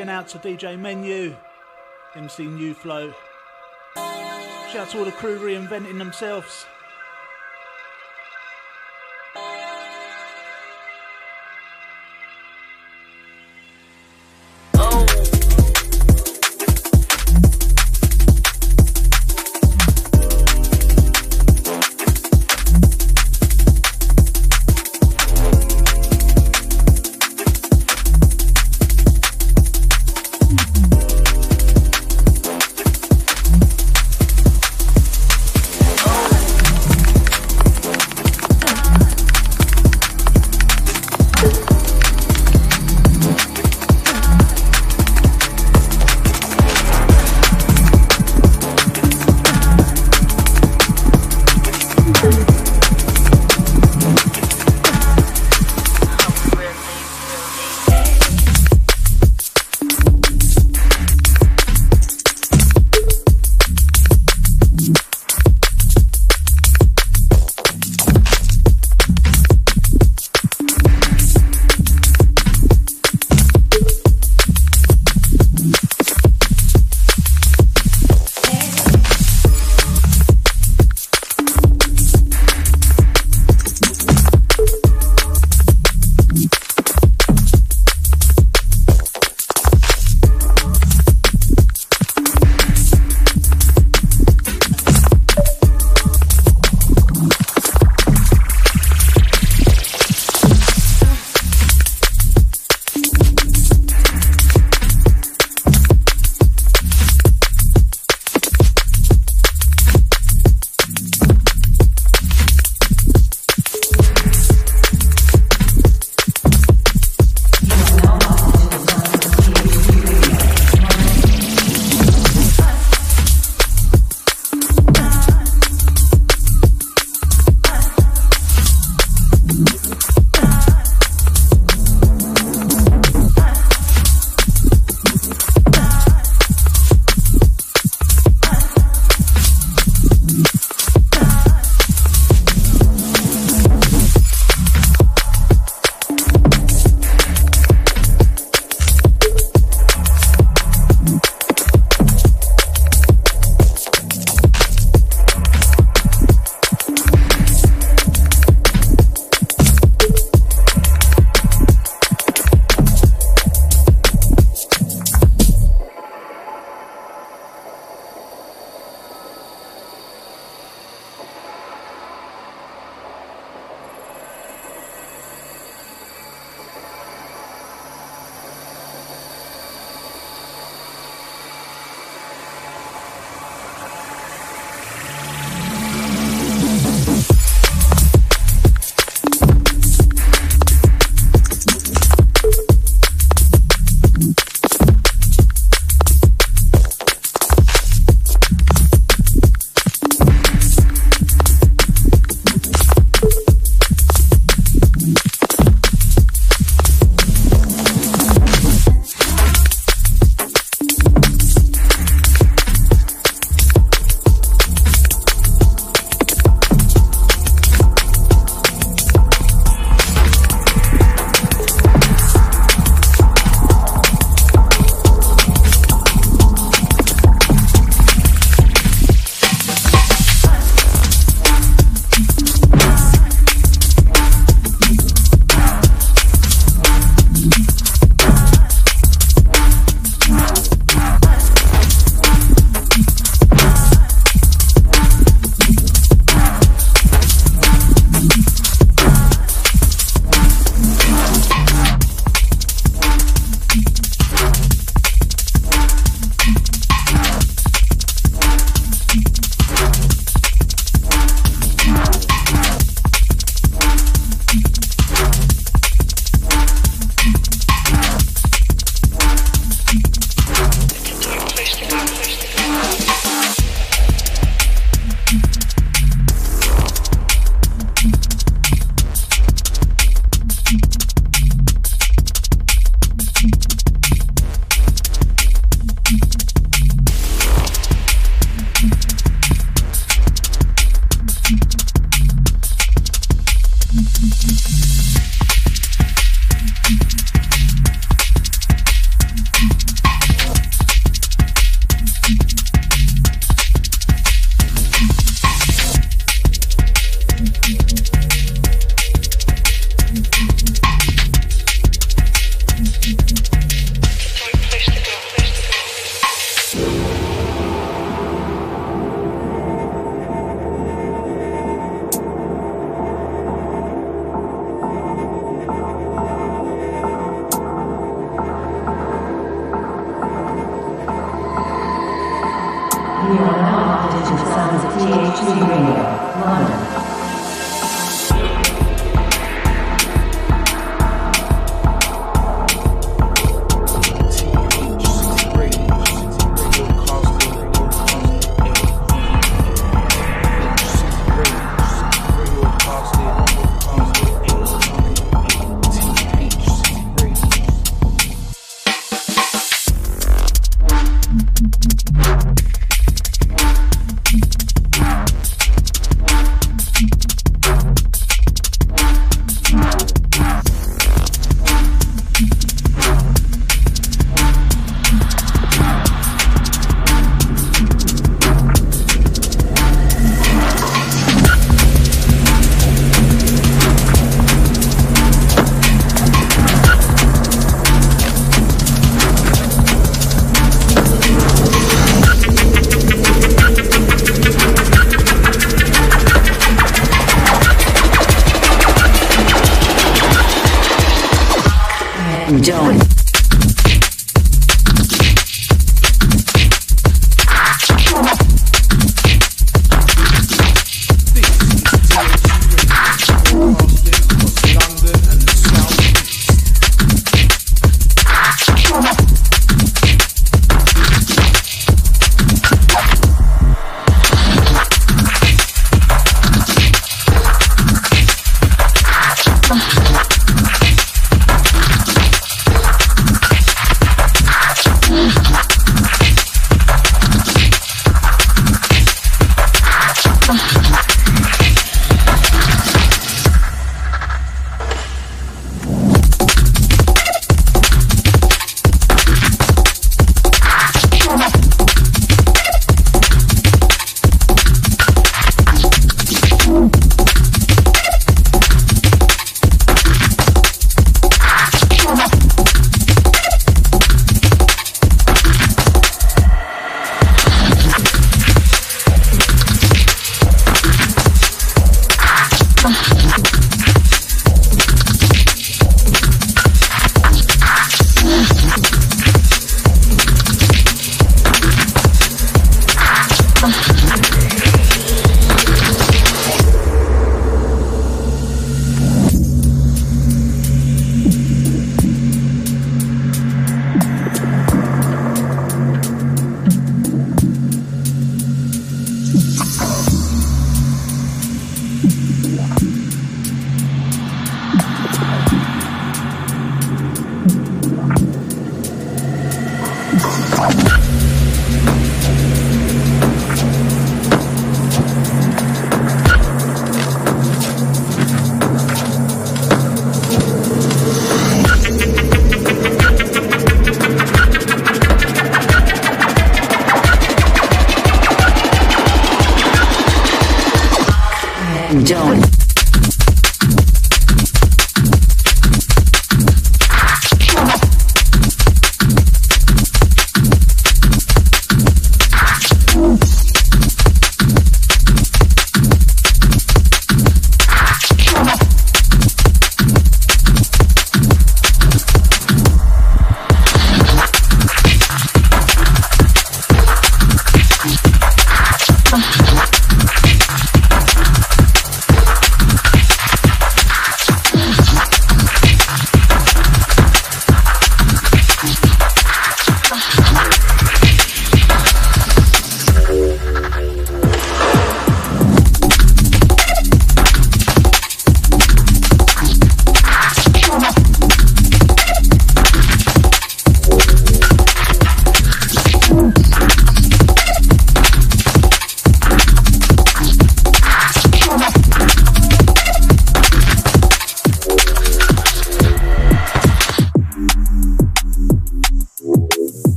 going out to DJ Menu, MC New Flow. Shout out to all the crew reinventing themselves.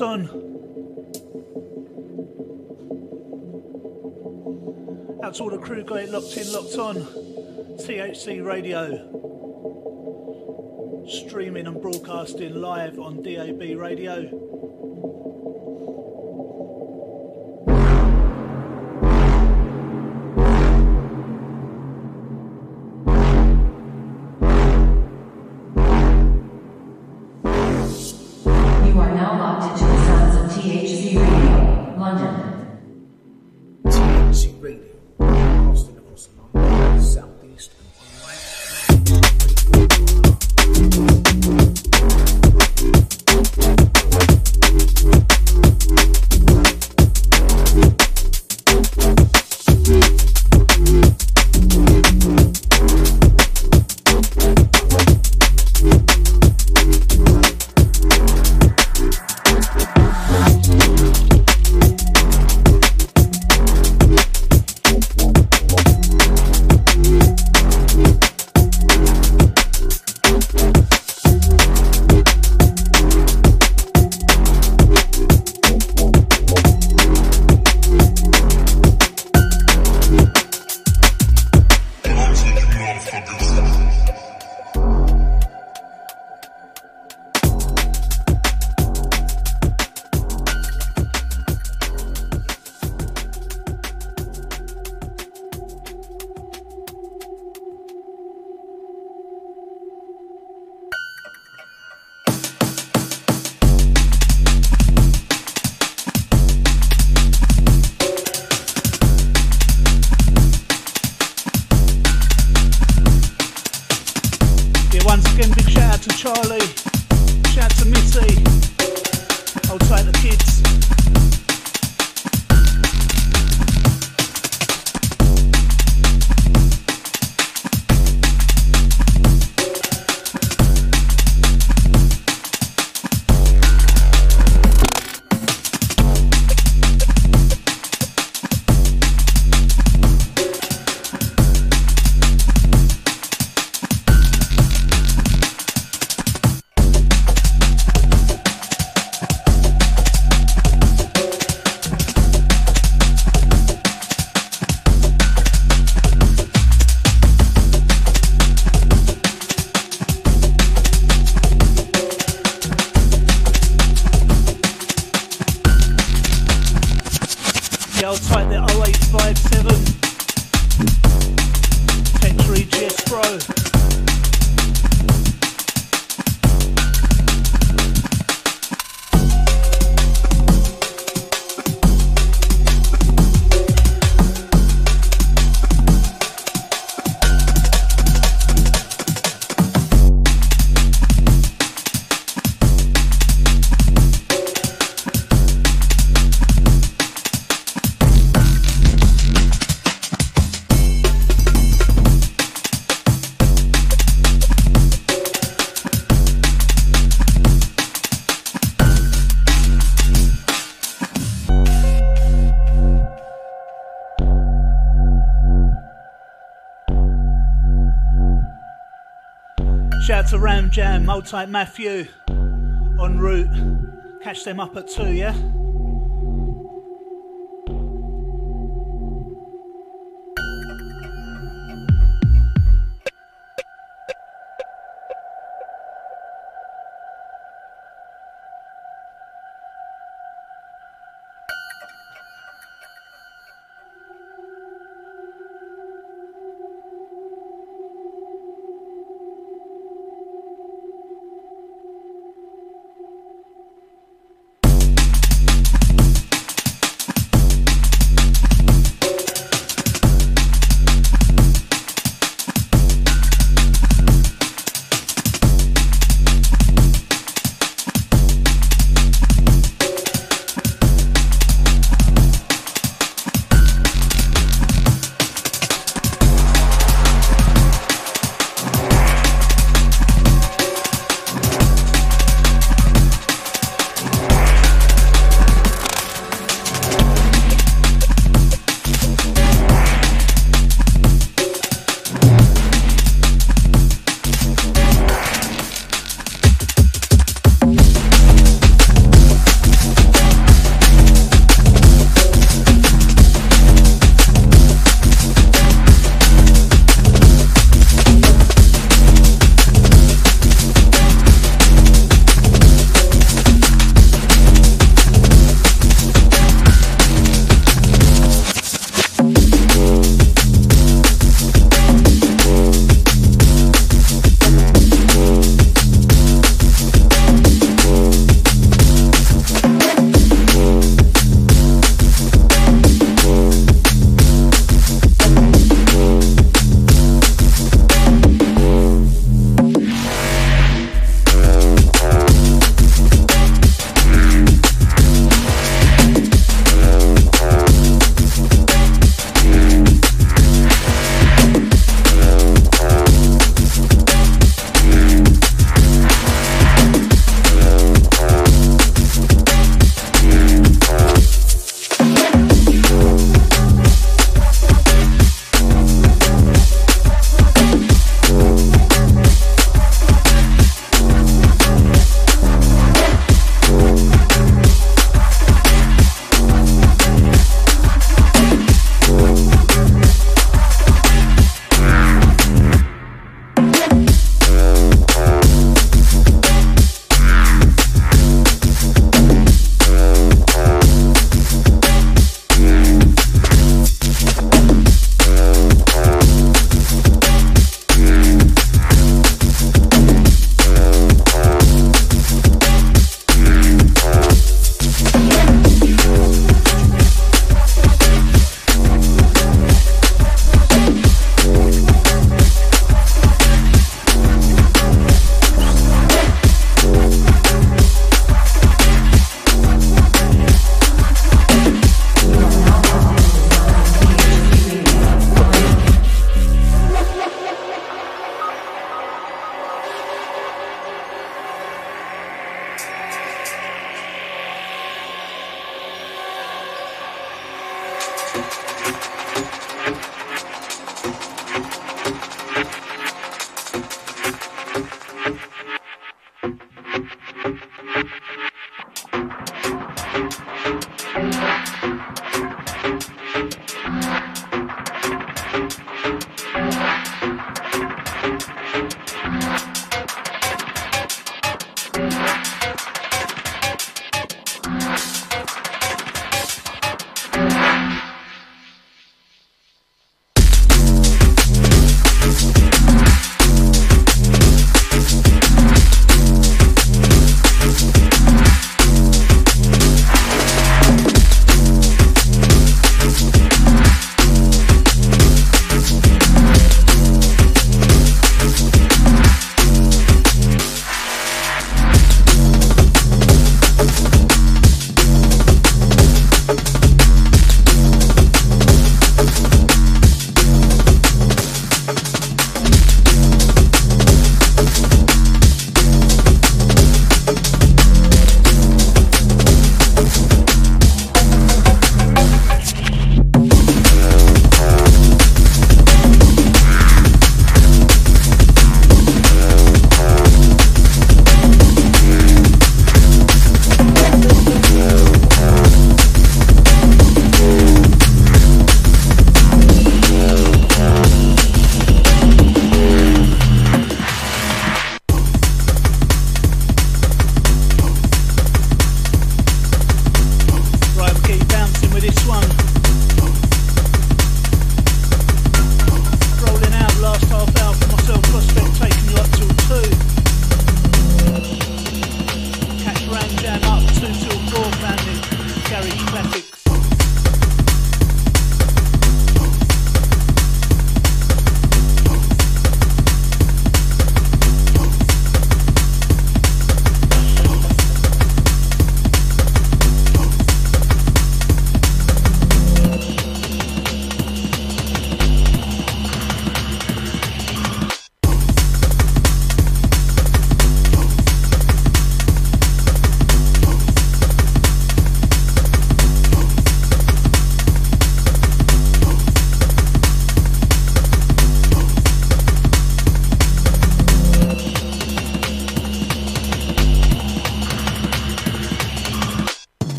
On. To all the crew got it locked in, locked on. THC Radio. Streaming and broadcasting live on DAB Radio. Old type Matthew, en route. Catch them up at two, yeah?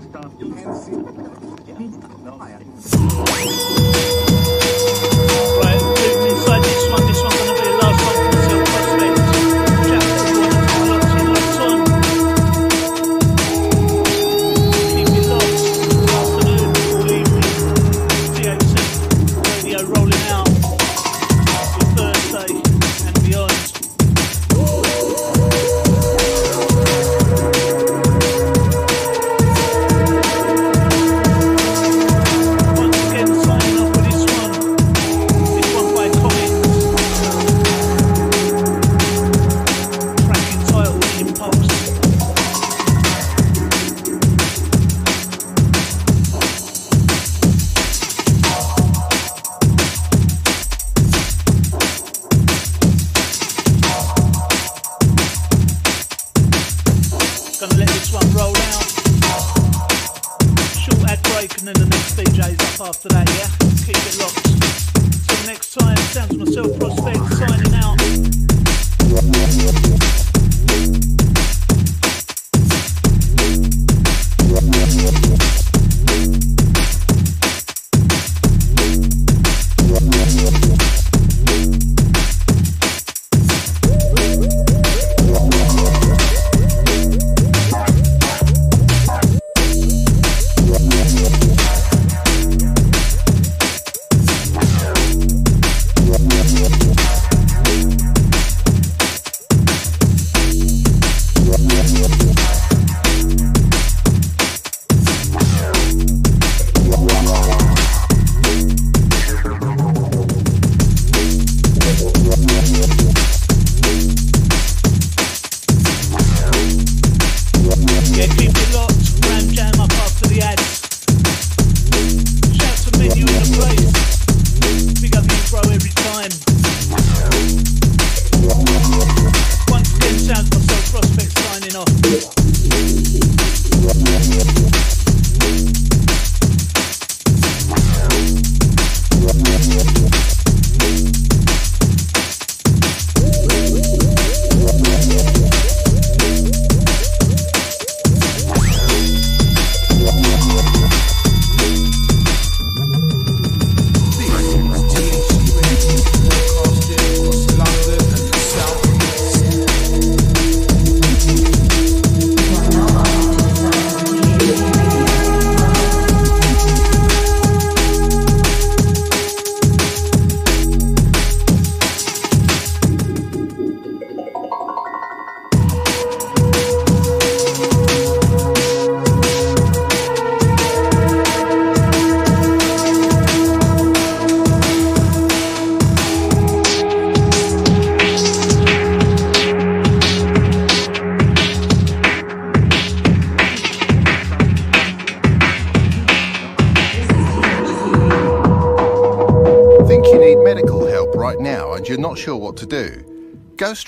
stuff. You can see. No, I.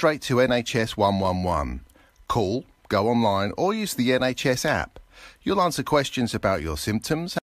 straight to NHS 111. Call, go online, or use the NHS app. You'll answer questions about your symptoms